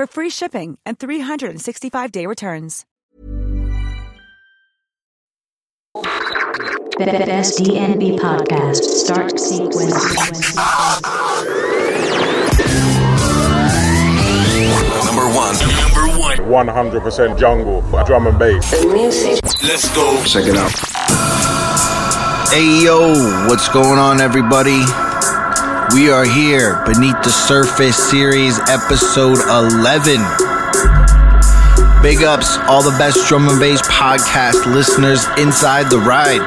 for free shipping and 365-day returns. Best DNB podcast start sequence. Number one. Number one. 100% jungle, drum and bass. Let's go. Check it out. Hey yo, what's going on, everybody? We are here, Beneath the Surface Series, episode 11. Big ups, all the best drum and bass podcast listeners inside the ride.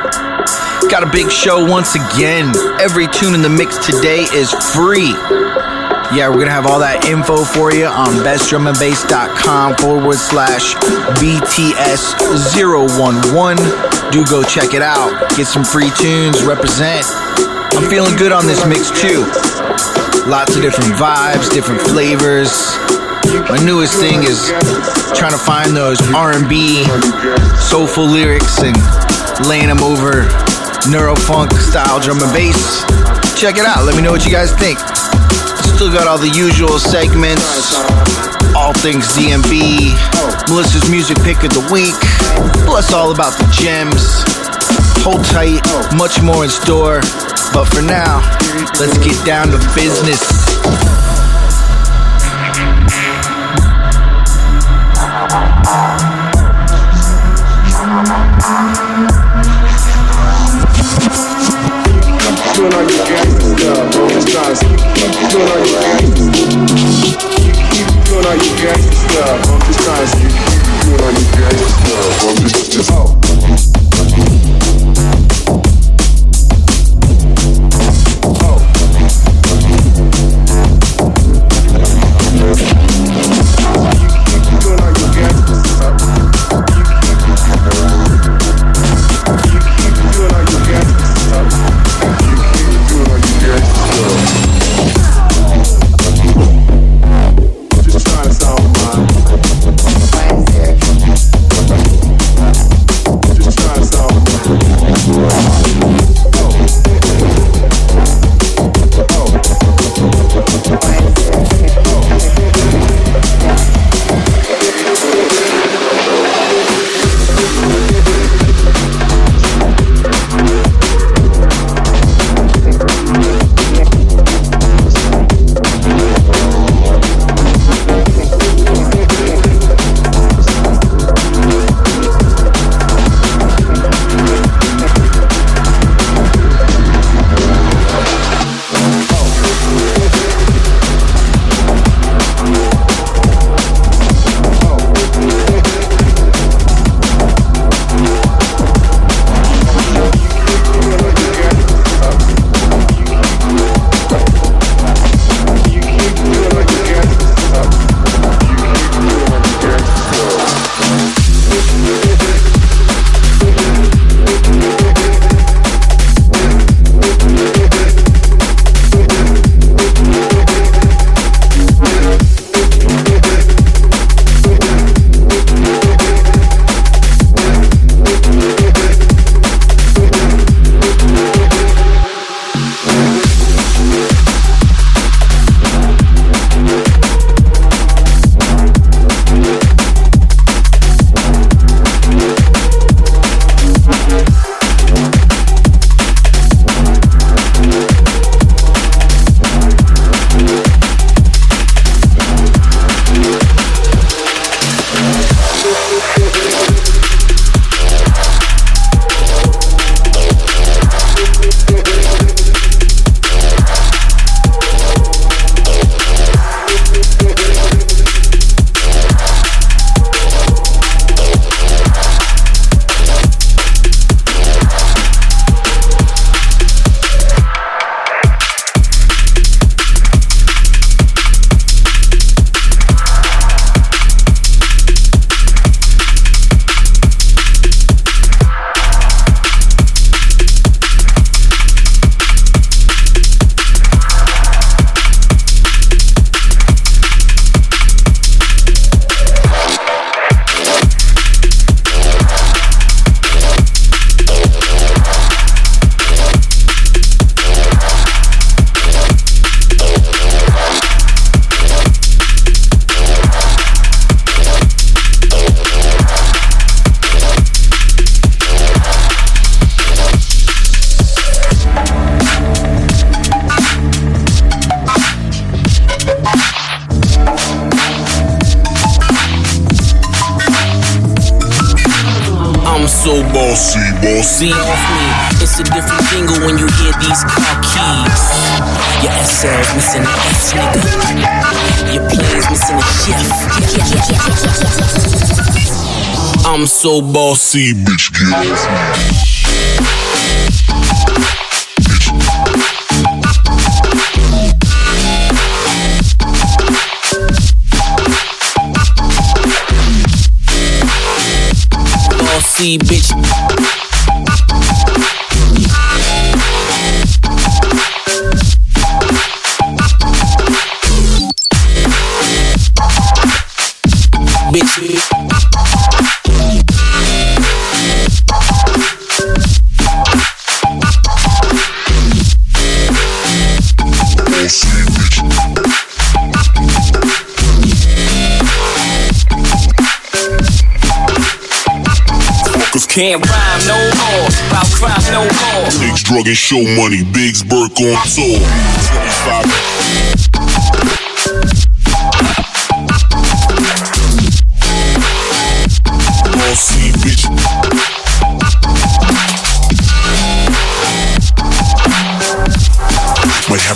Got a big show once again. Every tune in the mix today is free. Yeah, we're gonna have all that info for you on bestdrumandbass.com forward slash BTS011. Do go check it out. Get some free tunes, represent. I'm feeling good on this mix too. Lots of different vibes, different flavors. My newest thing is trying to find those R&B soulful lyrics and laying them over neurofunk style drum and bass. Check it out. Let me know what you guys think. Still got all the usual segments, all things DNB, Melissa's music pick of the week, plus all about the gems. Hold tight, much more in store. But for now, let's get down to business. Doing all your gangsta stuff, all this nonsense. Keep doing all your gangsta stuff, this nonsense. Keep doing See off me, it's a different jingle when you hear these car keys. Your SL's missing the S, nigga. Your play's missing the chef. I'm so bossy, bitch, get bossy, bitch. Bitch. Can't rhyme no more. About crime no more. Takes drug and show money. Biggs Burke on tour. 25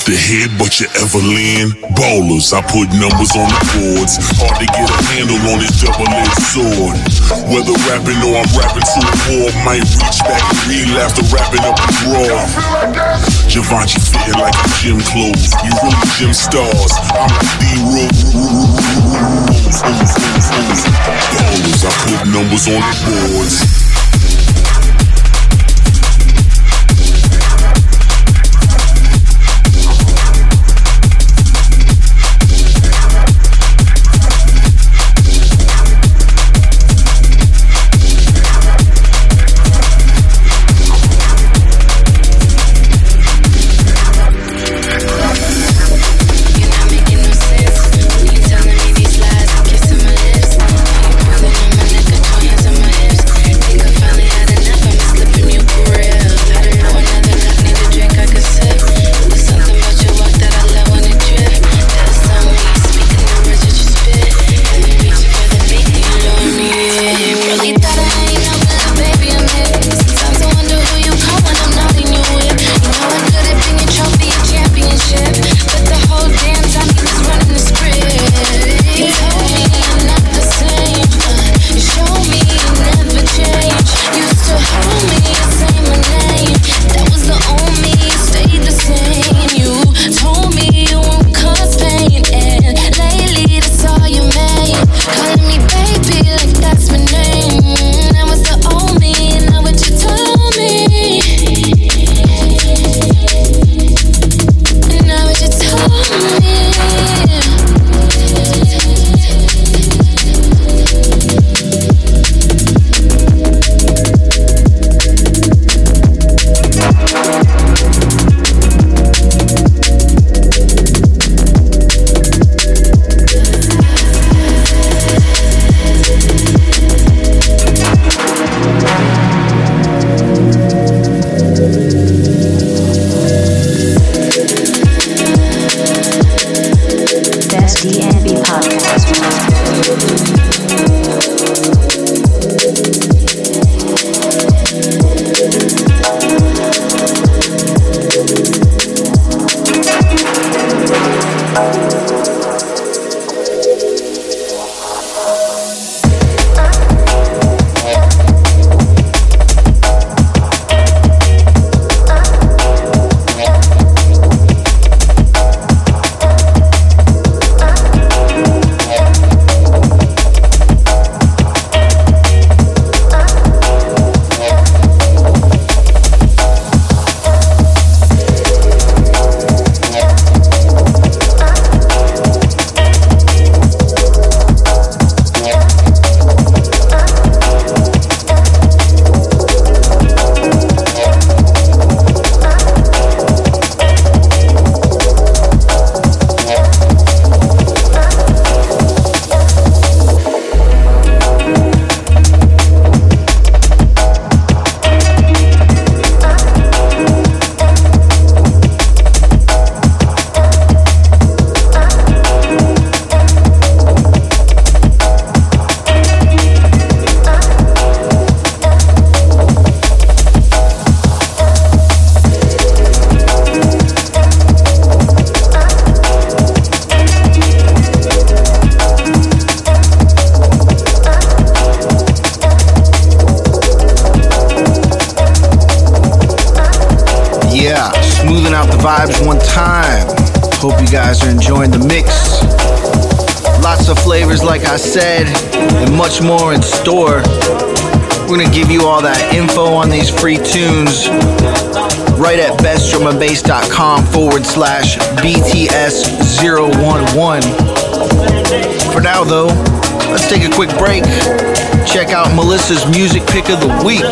Might head, to headbutt your Everland ballers. I put numbers on the boards. Hard to get a handle on this double-edged sword. Whether rapping or I'm rapping to a war, might reach back and relapse to rapping up the draw. Givenchy fitting like a gym clothes. You really gym stars. I'm like D-Rose. Ballers, I put numbers on the boards. Out the vibes one time. Hope you guys are enjoying the mix. Lots of flavors, like I said, and much more in store. We're gonna give you all that info on these free tunes right at bestdrumandbass.com forward slash BTS011. For now, though, let's take a quick break. Check out Melissa's music pick of the week.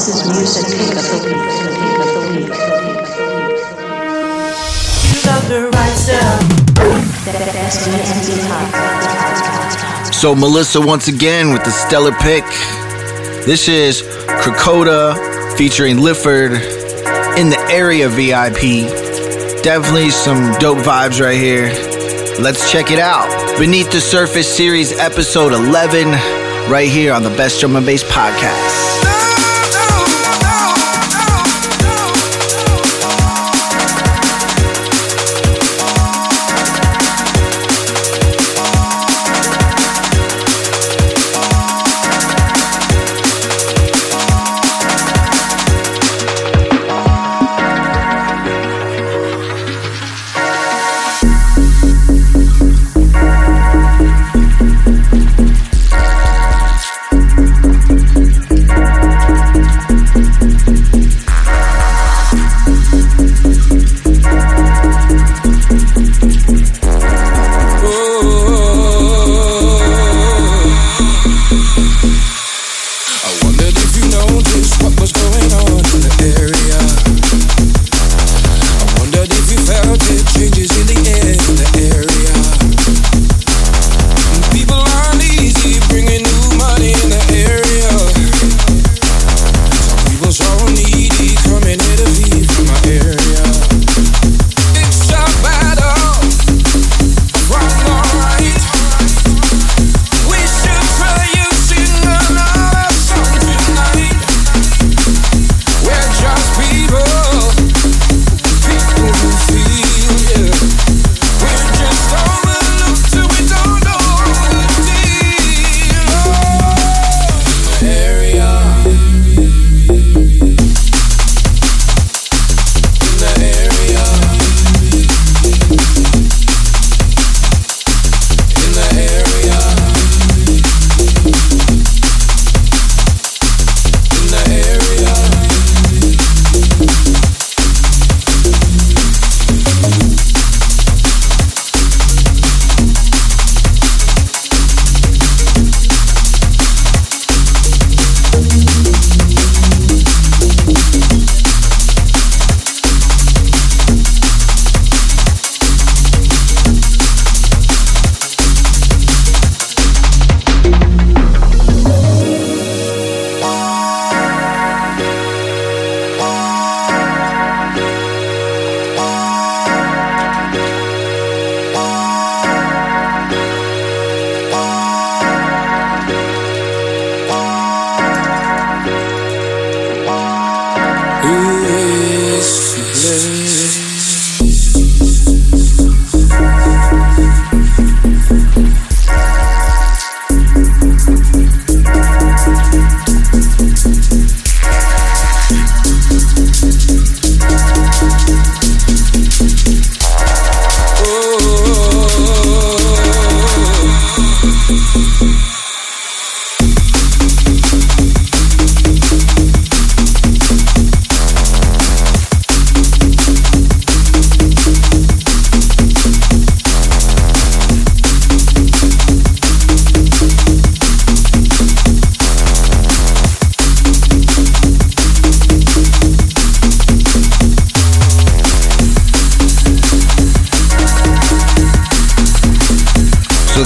Melissa's music pick of the week. Pick of the week. You got the right stuff. Best DNB podcast. So, Melissa, once again, with the stellar pick. This is Krakota featuring Lifford in the area VIP. Definitely some dope vibes right here. Let's check it out. Beneath the Surface Series, episode 11, right here on the Best Drum and Bass podcast.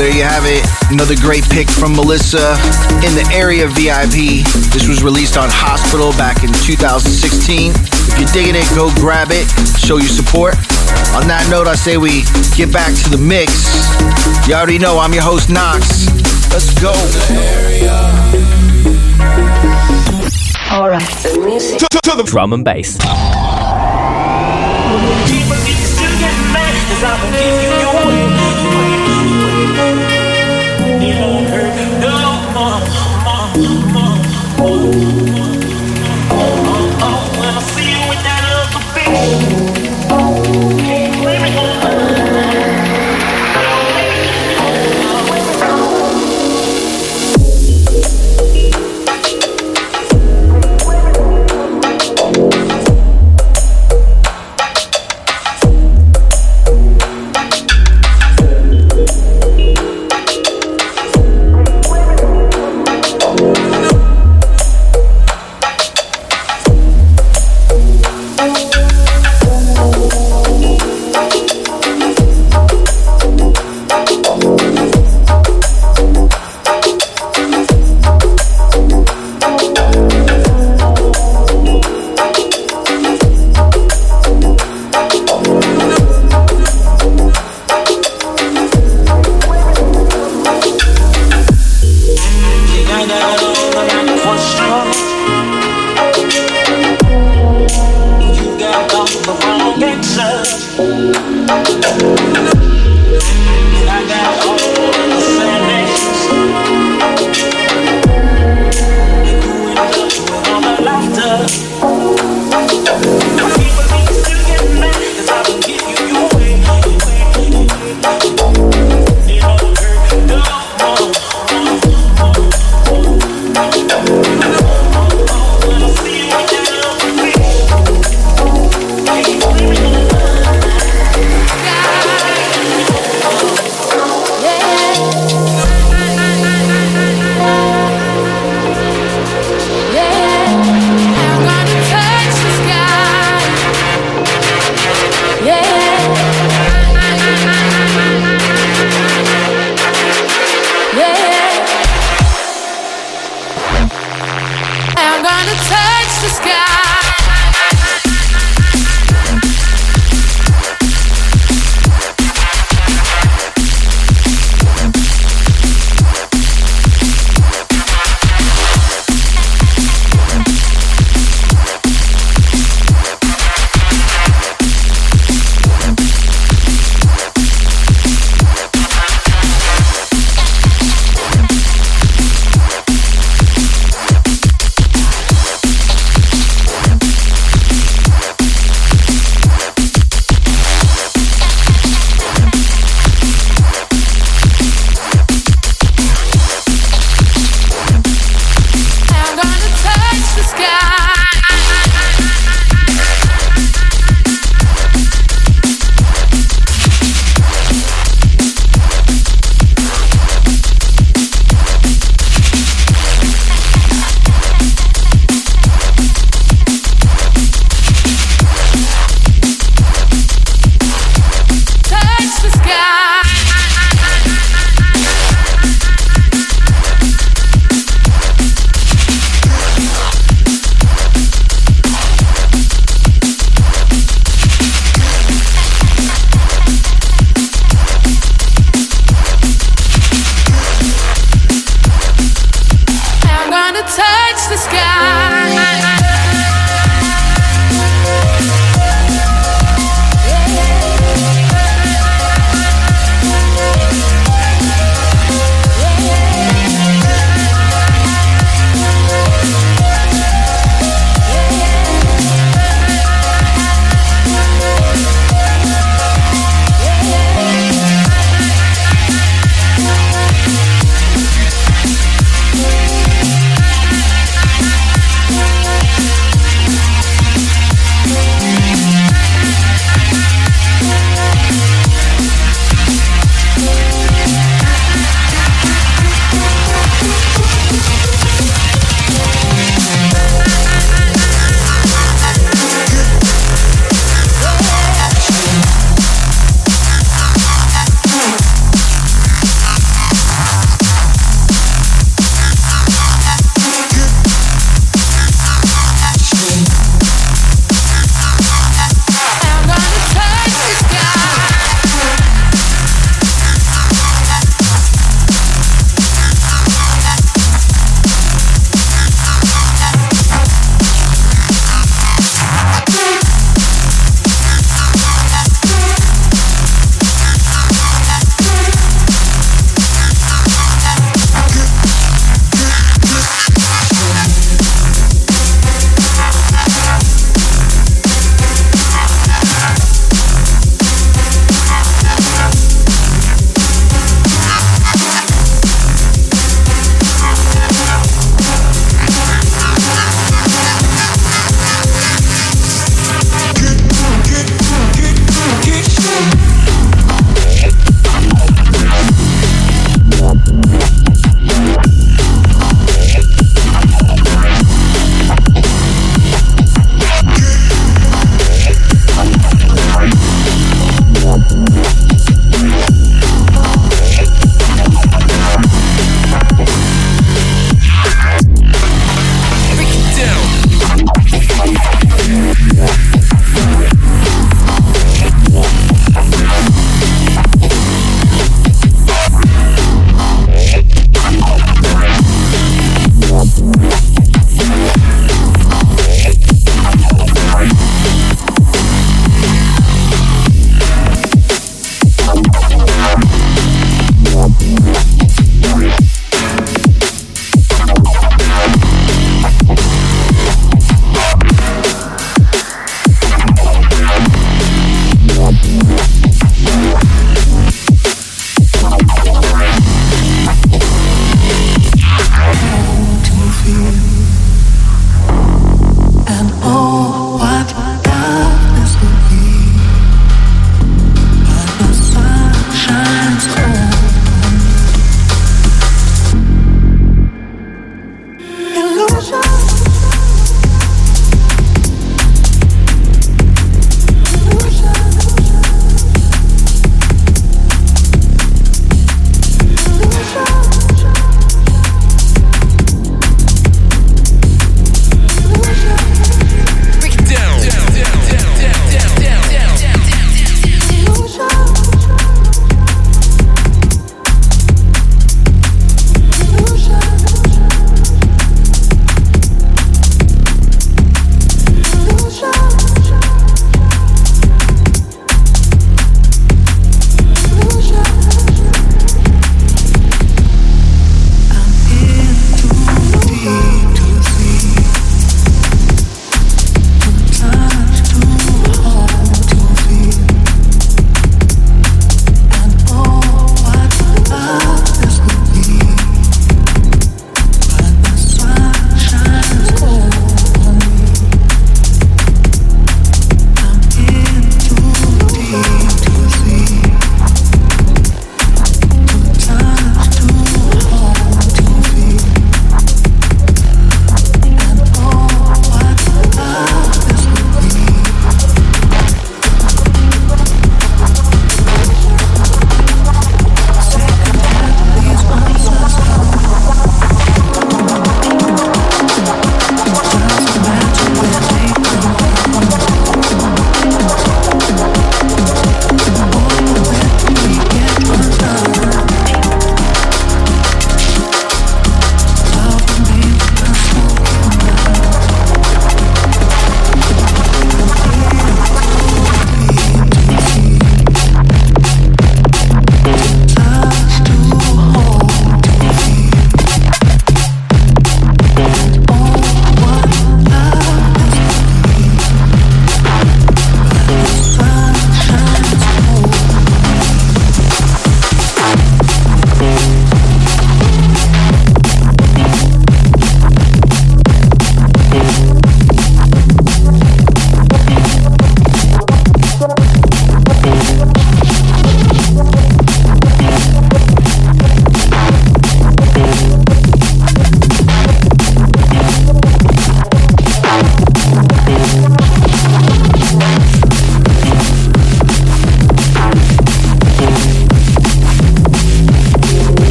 There you have it. Another great pick from Melissa in the area VIP. This was released on Hospital back in 2016. If you're digging it, go grab it. Show your support. On that note, I say we get back to the mix. You already know I'm your host, Knox. Let's go. Alright. the music. To the Drum and bass.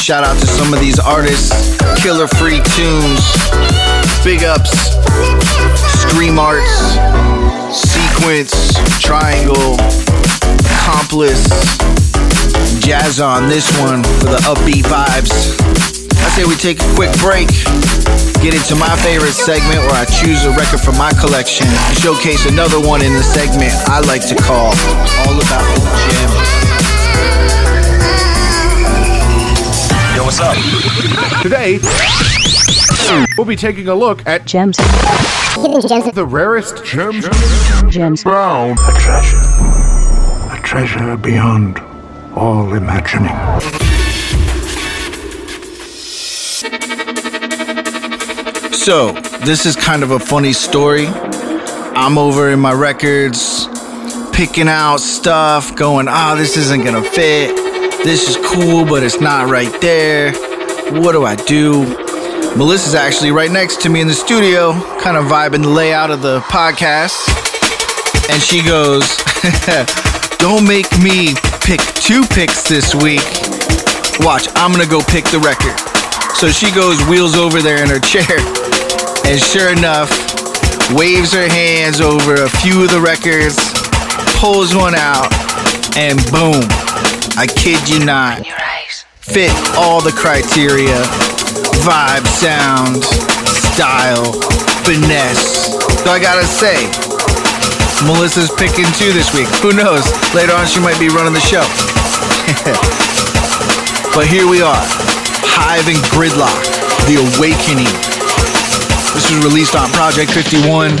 Shout out to some of these artists. Killer Free Tunes, Big Ups, Scream Arts, Sequence, Triangle, Accomplice, Jazz on this one for the upbeat vibes. I say we take a quick break, get into my favorite segment where I choose a record from my collection, showcase another one in the segment I like to call All About the Gem. What's up? Today, we'll be taking a look at Gems. the rarest gems Gems. found. A treasure. A treasure beyond all imagining. So, this is kind of a funny story. I'm over in my records, picking out stuff, going, ah, this isn't gonna fit. This is cool, but it's not right there. What do I do? Melissa's actually right next to me in the studio, kind of vibing the layout of the podcast. And she goes, Don't make me pick two picks this week. Watch, I'm gonna go pick the record. So she goes, wheels over there in her chair, and sure enough, waves her hands over a few of the records, pulls one out, and boom, I kid you not, fit all the criteria vibe, sound, style, finesse. So I gotta say, Melissa's picking two this week. Who knows? Later on, she might be running the show. but here we are Hive and Gridlock, The Awakening. This was released on Project 51.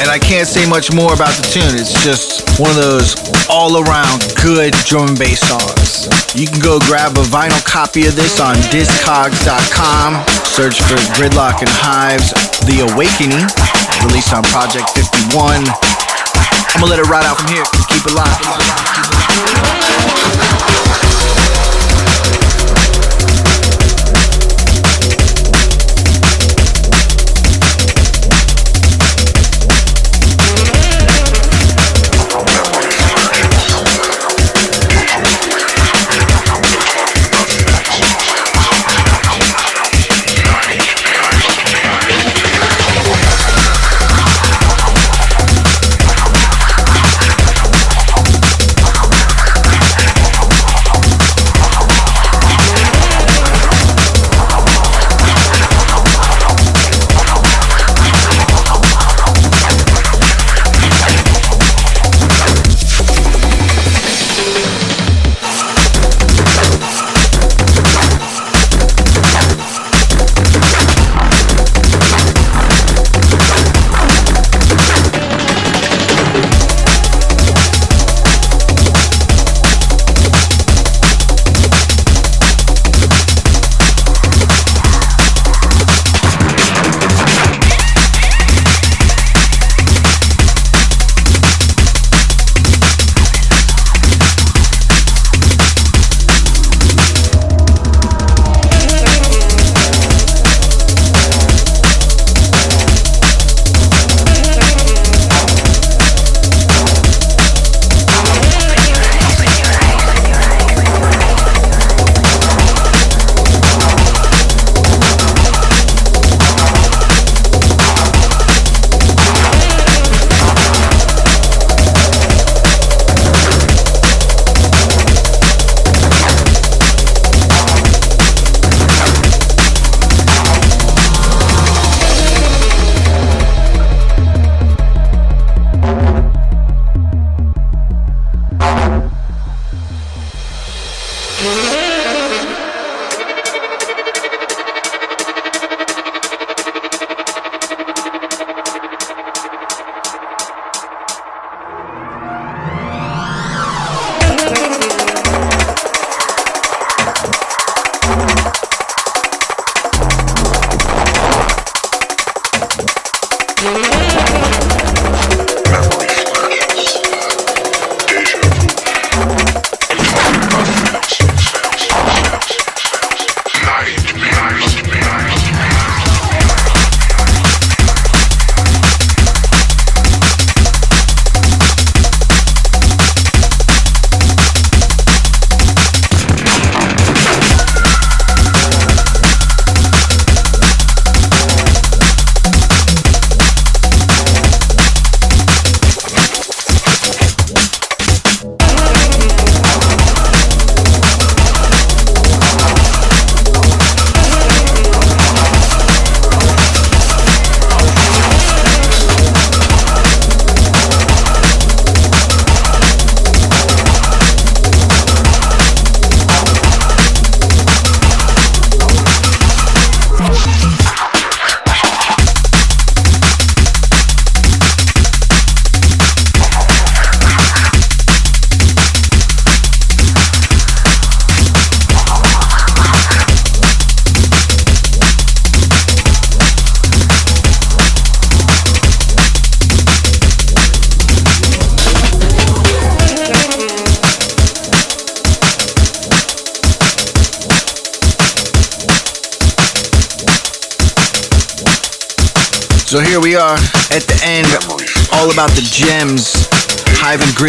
And I can't say much more about the tune. It's just one of those all around good drum and bass songs. You can go grab a vinyl copy of this on discogs.com. Search for Gridlock and Hives The Awakening, released on Project 51. I'm gonna let it ride out from here. Keep it live. So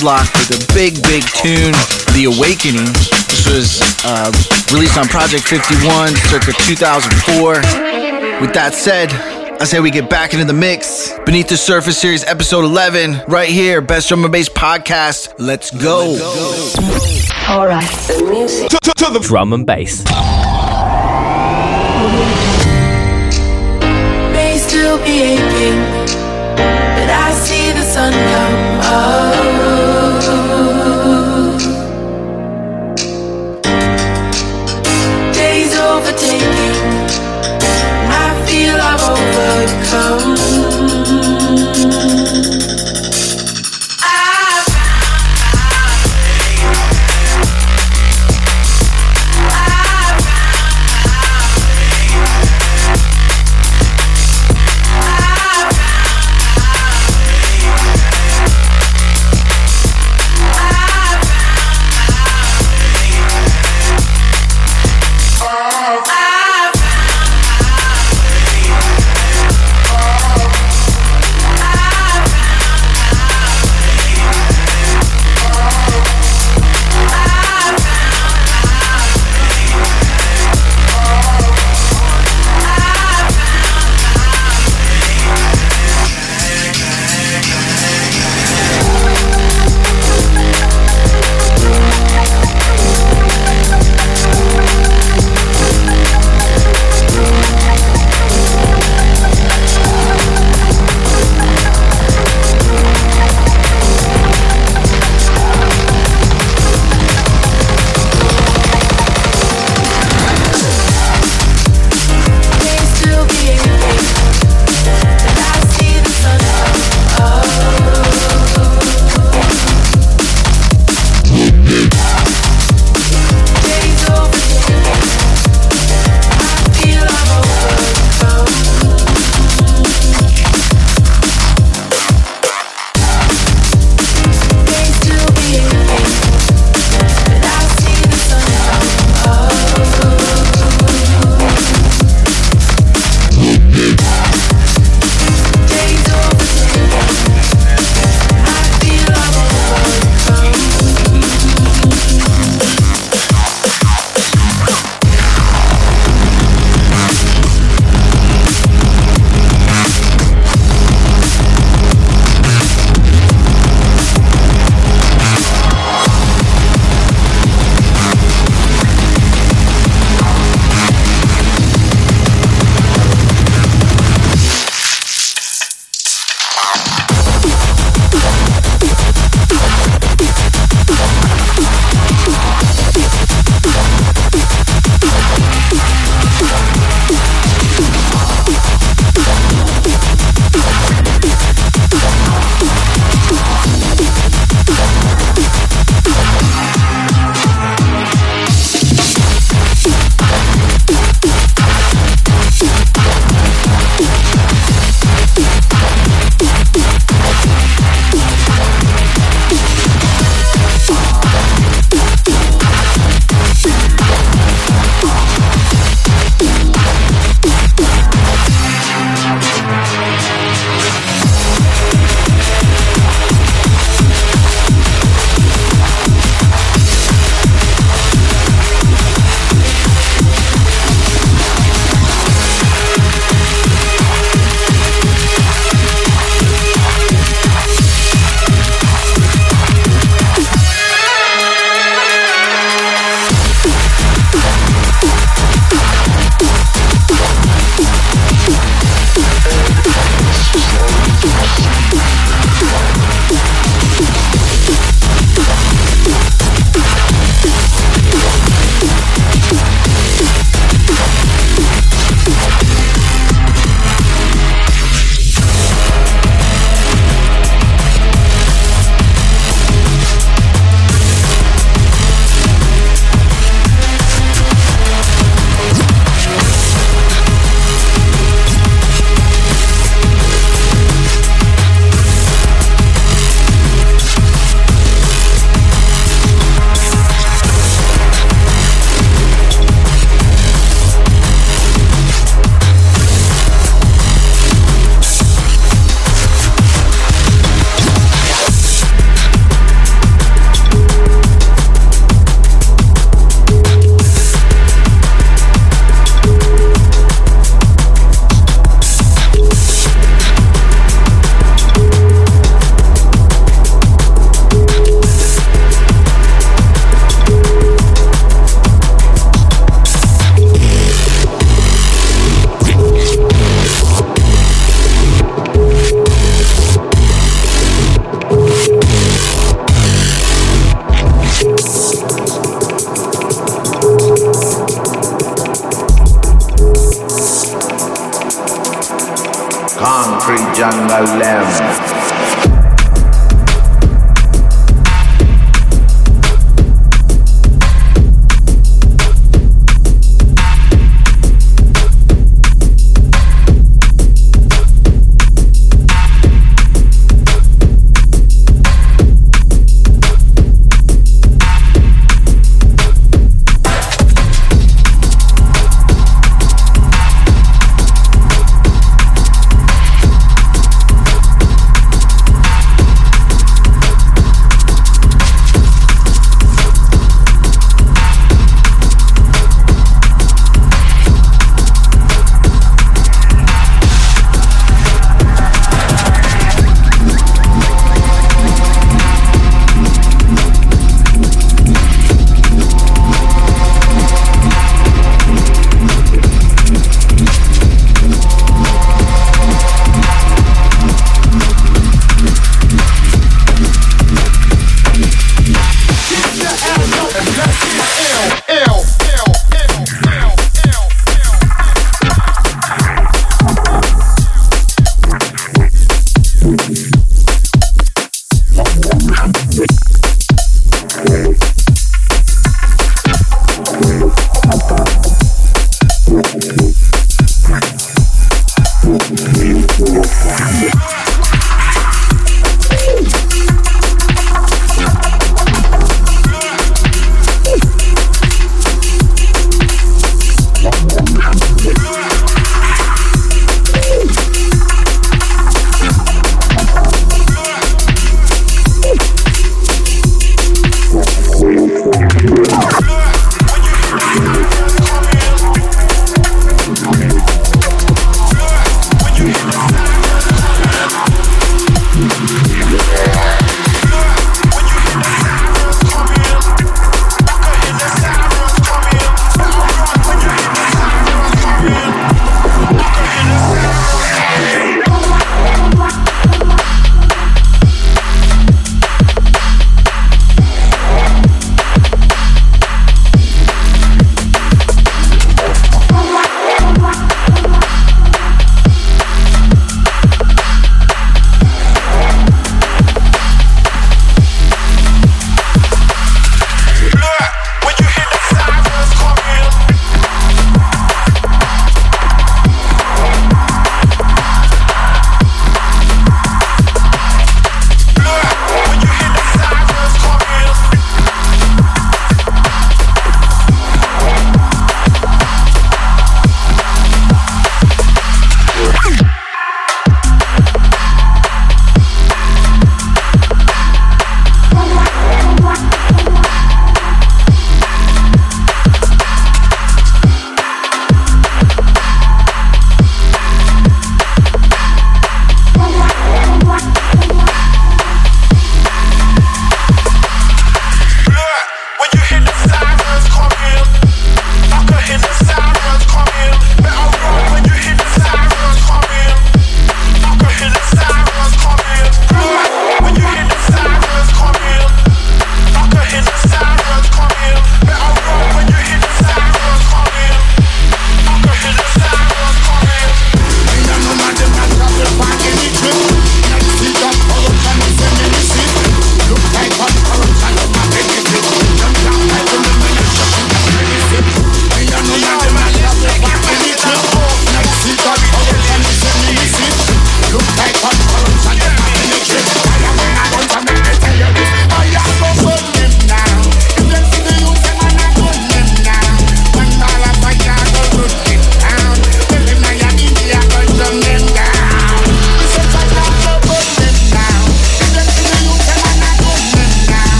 Gridlock with a big, big tune, The Awakening. This was uh, released on Project 51, circa 2004. With that said, I say we get back into the mix. Beneath the Surface Series, episode 11, right here, Best Drum and Bass Podcast. Let's go. All right. The music. Drum and bass. may still be aching, but I see the sun come overcome.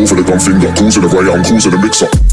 tool for the gun finger. Cruising the right, I'm cruising the mixer.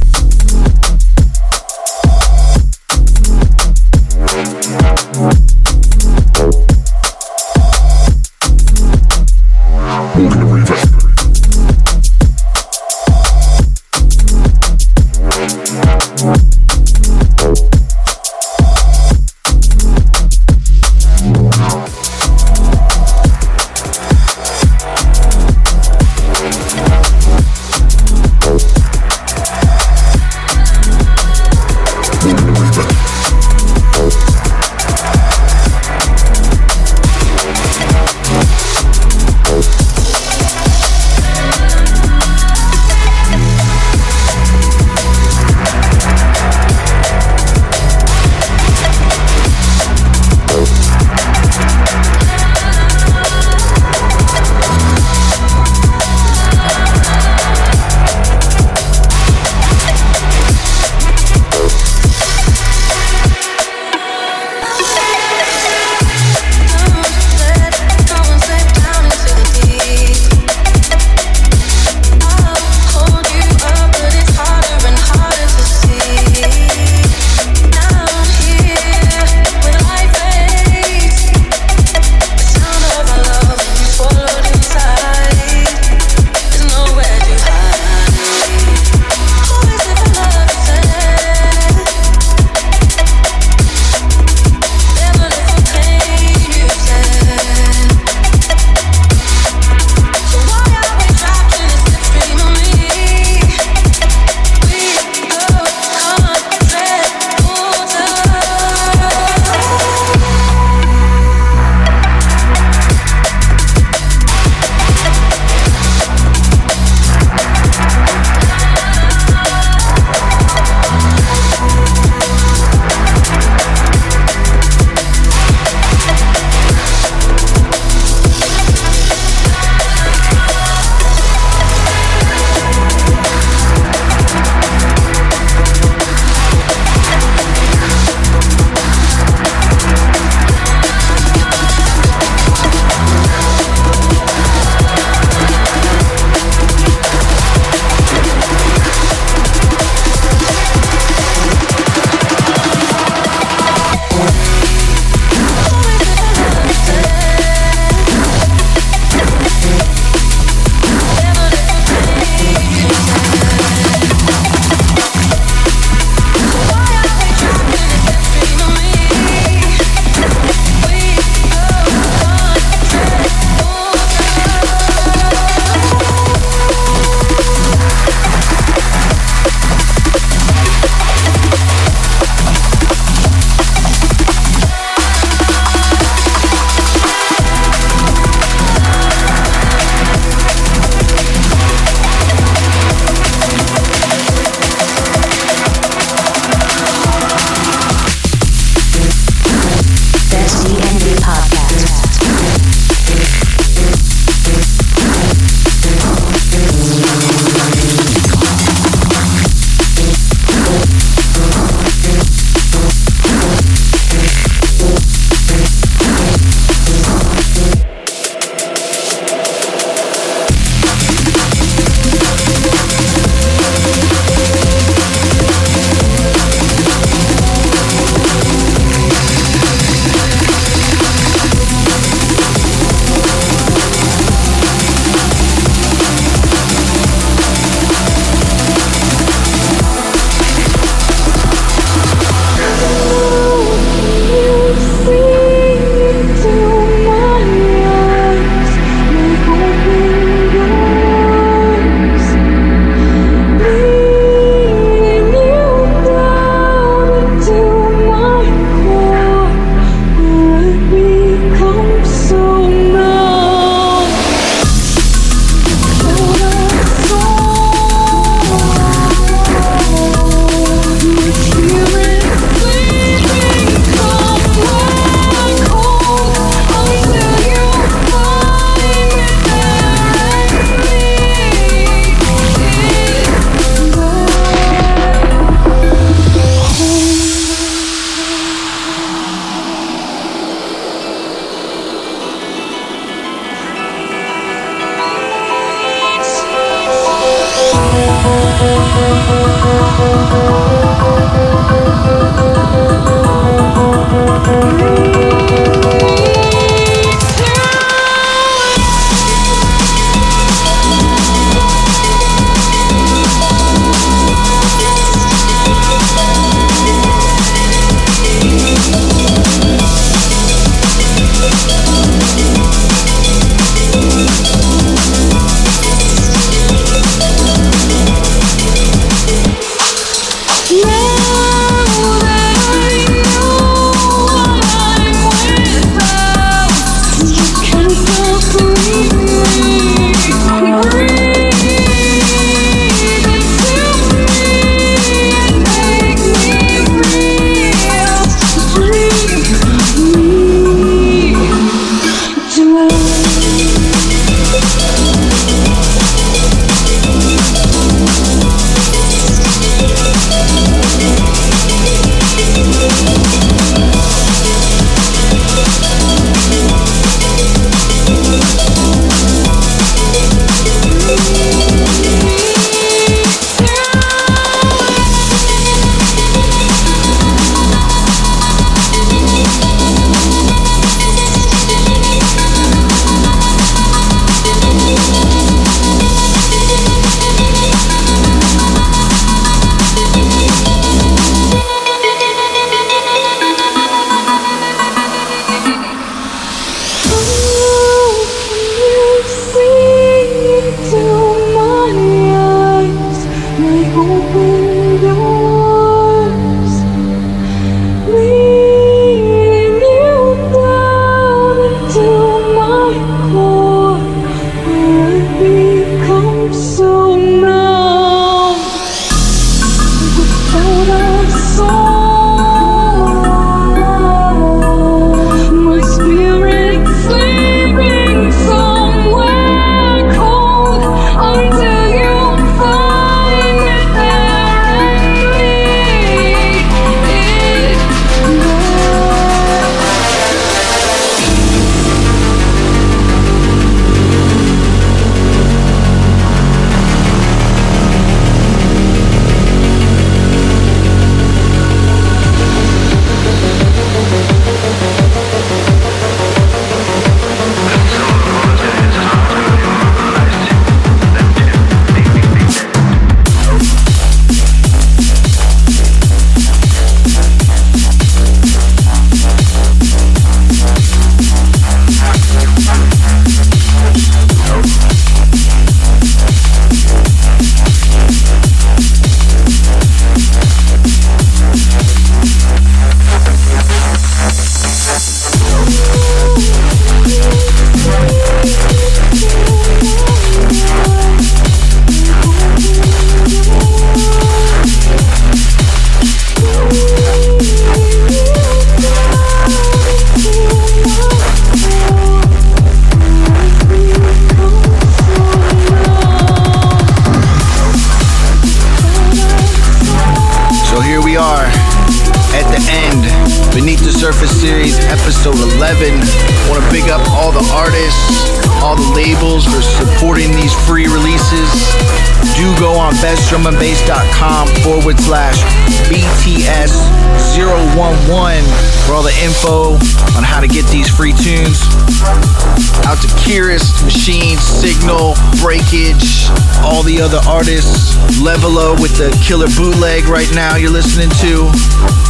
Breakage, all the other artists. Levelo with the killer bootleg right now you're listening to.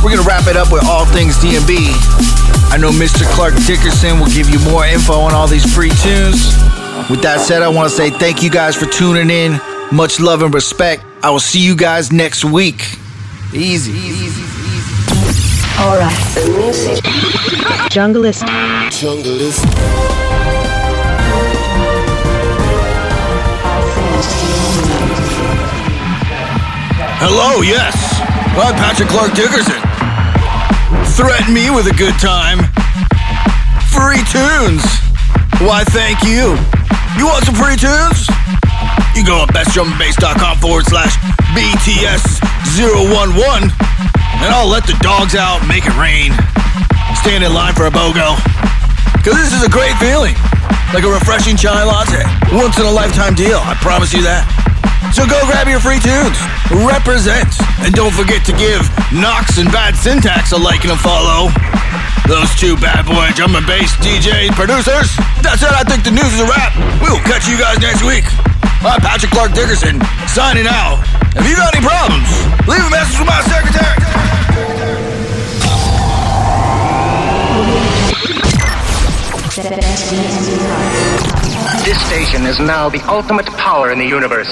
We're gonna wrap it up with all things DNB. I know Mr. Clark Dickerson will give you more info on all these free tunes. With that said, I want to say thank you guys for tuning in. Much love and respect. I will see you guys next week. Easy. Alright. The music. Junglist. Junglist. Hello, yes. I'm Patrick Clark Dickerson. Threaten me with a good time. Free tunes. Why, thank you. You want some free tunes? You go to bestdrumandbass.com forward slash BTS011 and I'll let the dogs out make it rain. Stand in line for a BOGO. Because this is a great feeling. Like a refreshing chai latte. Once in a lifetime deal. I promise you that. So go grab your free tunes. Represent. And don't forget to give Knox and Bad Syntax a like and a follow. Those two bad boy drum and bass DJ producers. That's it. I think the news is a wrap. We'll catch you guys next week. I'm Patrick Clark Dickerson, signing out. If you got any problems, leave a message with my secretary. This station is now the ultimate power in the universe.